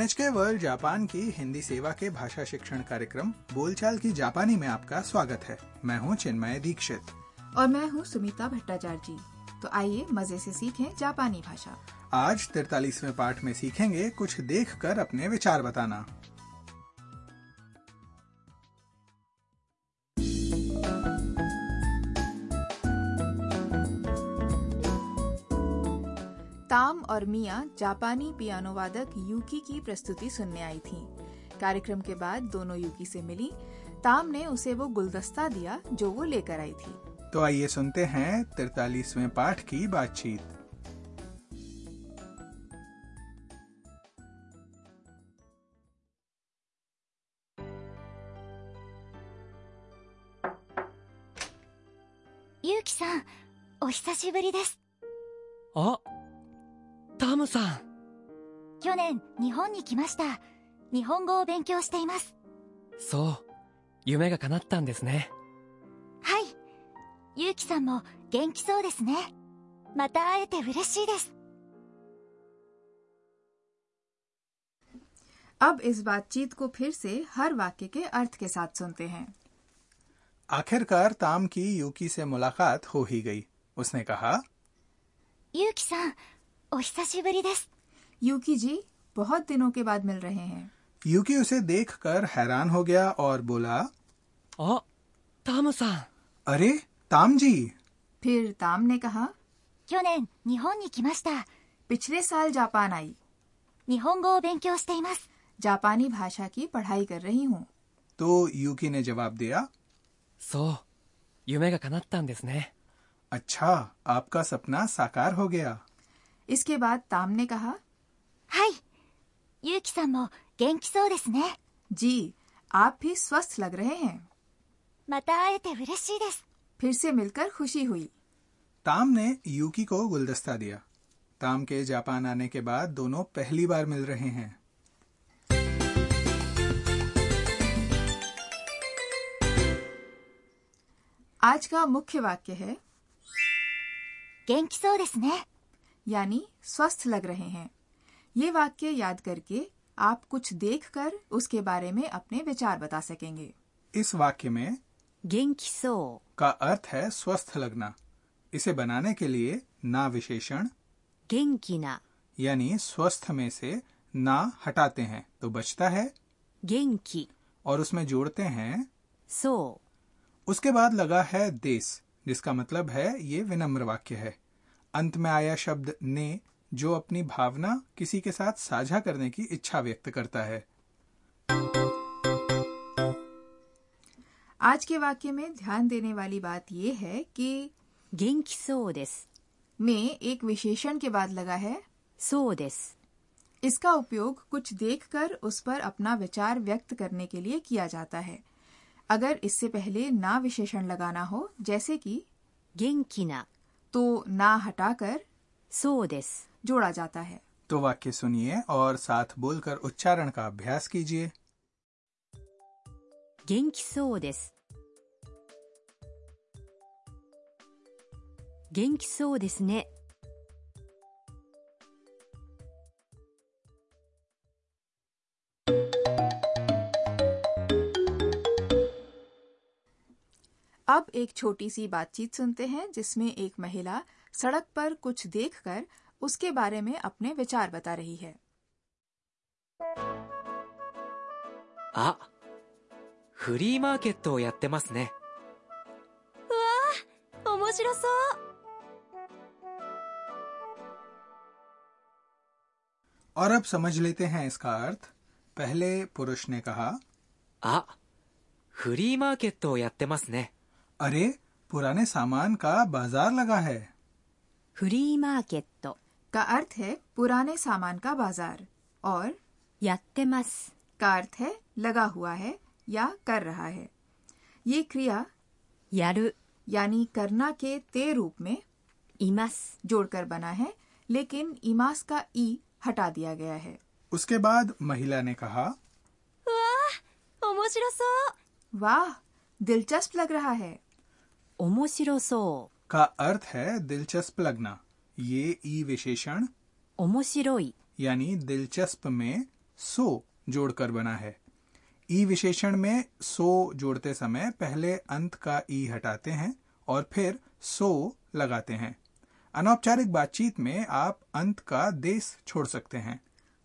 NHK world Japan की हिंदी सेवा के भाषा शिक्षण कार्यक्रम बोलचाल की जापानी में आपका स्वागत है। मैं हूँ चिन्मय दीक्षित। और मैं हूँ सुमिता भट्टाचार्य। जी तो आइए मज़े से सीखें जापानी भाषा। आज तिरतालीसवें पाठ में सीखेंगे कुछ देखकर अपने विचार बताना। और मिया जापानी पियानो वादक यूकी की प्रस्तुति सुनने आई थीं। कार्यक्रम के बाद दोनों यूकी से मिली ताम ने उसे वो गुलदस्ता दिया जो वो लेकर आई थी तो आइए सुनते हैं तिरतालीसवें पाठ की बातचीत ゆうきさん、お久しぶりです。あ、 タムさん。去年、日本に来ました。日本語を勉強しています。そう、夢が叶ったんですね。はい。ゆうきさんも元気そうですね。また会えて嬉しいです。 अब इस बातचीत को फिर से हर वाक्य के अर्थ के साथ सुनते हैं आखिरकार ताम की यूकी से मुलाकात हो ही गई उसने कहा ゆう きさん、お久しぶりです。 यूकी जी बहुत दिनों के बाद मिल रहे हैं यूकी उसे देखकर हैरान हो गया और बोला あ、タムさん。 अरे ताम जी फिर ताम ने कहा 去年、日本に来ました。 पिछले साल जापान आई 日本語を勉強しています。 जापानी भाषा की पढ़ाई कर रही हूँ तो यूकी ने जवाब दिया そう、夢が叶ったんですね。 अच्छा आपका सपना साकार हो गया इसके बाद ताम ने कहा はい。ゆうきさんも元気そうですね。 जी आप भी स्वस्थ लग रहे हैं また会えて嬉しいです。 फिर से मिलकर खुशी हुई ताम ने यूकी को गुलदस्ता दिया ताम के जापान आने के बाद दोनों पहली बार मिल रहे हैं आज का मुख्य वाक्य है 元気そうですね。 यानी स्वस्थ लग रहे हैं। ये वाक्य याद करके आप कुछ देख कर उसके बारे में अपने विचार बता सकेंगे। इस वाक्य में गेंकिसो का अर्थ है स्वस्थ लगना। इसे बनाने के लिए ना विशेषण गेंकिना यानी स्वस्थ में से ना हटाते हैं तो बचता है। गेंकी और उसमें जोड़ते हैं सो। उसके बाद लगा है देश जिसका मतलब है ये विनम्र वाक्य है। अंत में आया शब्द ने जो अपनी भावना किसी के साथ साझा करने की इच्छा व्यक्त करता है। आज के वाक्य में ध्यान देने वाली बात यह है कि में एक विशेषण के बाद लगा है सोदेस। इसका उपयोग कुछ देखकर उस पर अपना विचार व्यक्त करने के लिए किया जाता है। अगर इससे पहले ना विशेषण लगाना हो जैसे कि गेंकिना तो ना हटाकर सो दिस जोड़ा जाता है। तो वाक्य सुनिए और साथ बोलकर उच्चारण का अभ्यास कीजिए। गेंकी सो दिस गेंकी सो दिस ने एक छोटी सी बातचीत सुनते हैं जिसमें एक महिला सड़क पर कुछ देखकर उसके बारे में अपने विचार बता रही है あ、フリーマーケットをやってますね。面白そう。 और अब समझ लेते हैं इसका अर्थ पहले पुरुष ने कहा あ、フリーマーケットをやってますね。 अरे पुराने सामान का बाजार लगा है フリーマーケット。 का अर्थ है पुराने सामान का बाजार और やってます。 का अर्थ है लगा हुआ है या कर रहा है ये क्रिया やる。 यानी करना के ते रूप में います。 जोड़कर बना है लेकिन इमास का ई हटा दिया गया है उसके बाद महिला ने कहा 面白そう。 वाह दिलचस्प लग रहा है 面白そ का अर्थ है दिलचस्प लगना ये ई विशेषण う。面白い。 यानी दिलचस्प में सो जोड़कर बना है ई विशेषण में सो जोड़ते समय पहले अंत का ई हटाते हैं और फिर सो लगाते हैं अनौपचारिक बातचीत में आप अंत का देश छोड़ सकते हैं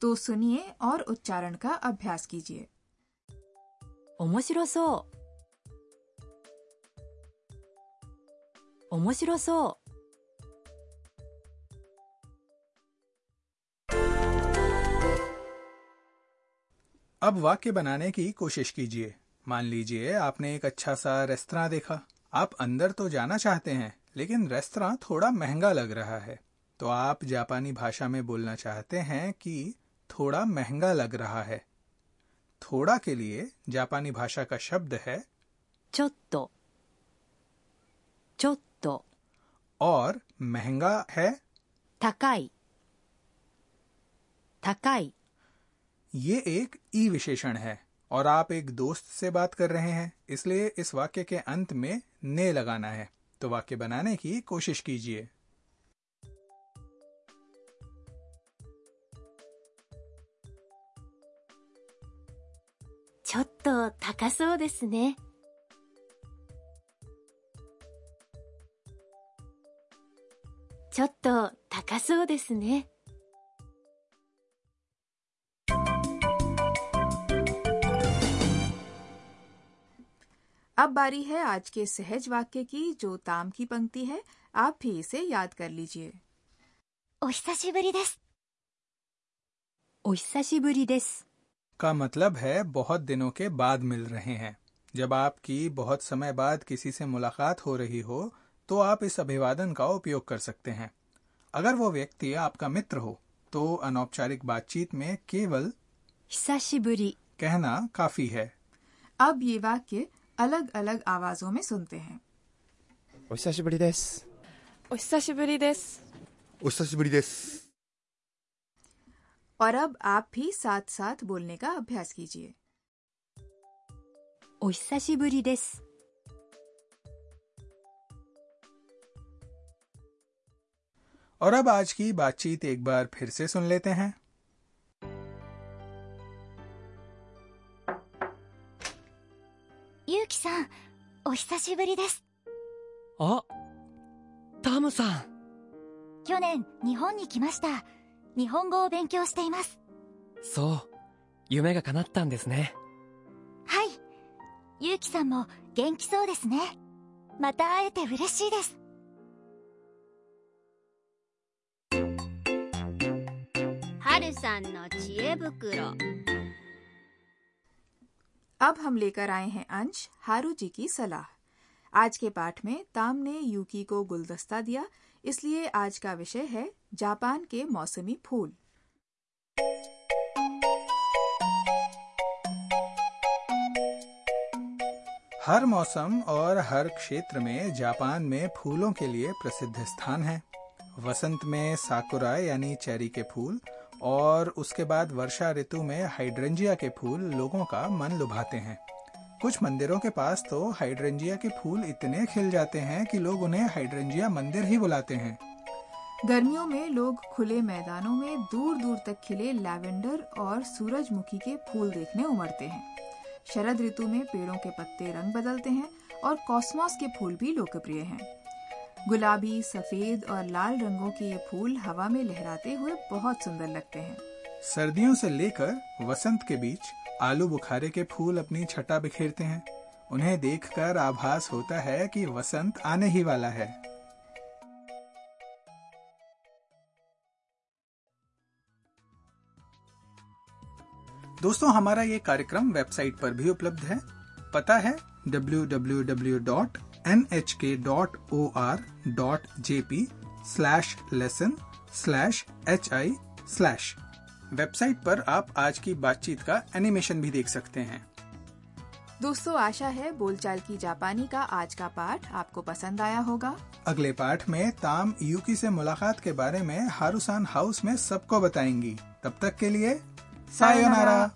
तो सुनिए और उच्चारण का अभ्यास कीजिए 面白 面白そう अब वाक्य बनाने की कोशिश कीजिए मान लीजिए आपने एक अच्छा सा रेस्तरा देखा आप अंदर तो जाना चाहते हैं लेकिन रेस्तरा थोड़ा महंगा लग रहा है तो आप जापानी भाषा में बोलना चाहते हैं कि थोड़ा महंगा लग रहा है थोड़ा के लिए जापानी भाषा का शब्द है ちょっ とちょっと और महंगा है 高い高い ये एक ई विशेषण है और आप एक दोस्त से बात कर रहे हैं इसलिए इस वाक्य के अंत में ने लगाना है तो वाक्य बनाने की कोशिश कीजिए ちょっと高そうですね ちょっと高そうですね अब बारी है आज के सहज वाक्य की जो ताम की पंक्ति है आप भी इसे याद कर लीजिए お久しぶりですお久しぶりです का मतलब है बहुत दिनों के बाद मिल रहे हैं जब आपकी बहुत समय बाद किसी से मुलाकात हो रही हो तो आप इस अभिवादन का उपयोग कर सकते हैं अगर वो व्यक्ति आपका मित्र हो तो अनौपचारिक बातचीत में केवल 久しぶり कहना काफी है अब ये वाक्य अलग अलग आवाजों में सुनते हैं お久しぶりですお久しぶりですお久しぶりです और अब आप भी साथ साथ बोलने का अभ्यास कीजिए お久しぶりです और अब आज की बातचीत एक बार फिर से सुन लेते हैं ゆうきさんお久しぶりですあタムさん去年日本に来ました日本語を勉強していますそう夢が叶ったんですねはいゆうきさんも元気そうですねまた会えて嬉しいです अब हम लेकर आए हैं अंश हारू जी की सलाह। आज के पाठ में ताम ने यूकी को गुलदस्ता दिया इसलिए आज का विषय है जापान के मौसमी फूल। हर मौसम और हर क्षेत्र में जापान में फूलों के लिए प्रसिद्ध स्थान है। वसंत में साकुरा यानी चेरी के फूल और उसके बाद वर्षा ऋतु में हाइड्रेंजिया के फूल लोगों का मन लुभाते हैं। कुछ मंदिरों के पास तो हाइड्रेंजिया के फूल इतने खिल जाते हैं कि लोग उन्हें हाइड्रेंजिया मंदिर ही बुलाते हैं। गर्मियों में लोग खुले मैदानों में दूर दूर तक खिले लैवेंडर और सूरजमुखी के फूल देखने उमड़ते हैं। शरद ऋतु में पेड़ों के पत्ते रंग बदलते हैं और कॉस्मोस के फूल भी लोकप्रिय हैं। गुलाबी, सफ़ेद और लाल रंगों के ये फूल हवा में लहराते हुए बहुत सुंदर लगते हैं। सर्दियों से लेकर वसंत के बीच आलू बुखारे के फूल अपनी छटा बिखेरते हैं। उन्हें देखकर आभास होता है कि वसंत आने ही वाला है। दोस्तों, हमारा ये कार्यक्रम वेबसाइट पर भी उपलब्ध है। पता है www.nhk.or.jp slash lesson slash H I slash website पर आप आज की बातचीत का एनिमेशन भी देख सकते हैं। दोस्तों आशा है बोलचाल की जापानी का आज का पाठ आपको पसंद आया होगा। अगले पाठ में ताम यूकी से मुलाकात के बारे में हारूसान हाउस में सबको बताएँगी। तब तक के लिए सायोनारा, सायोनारा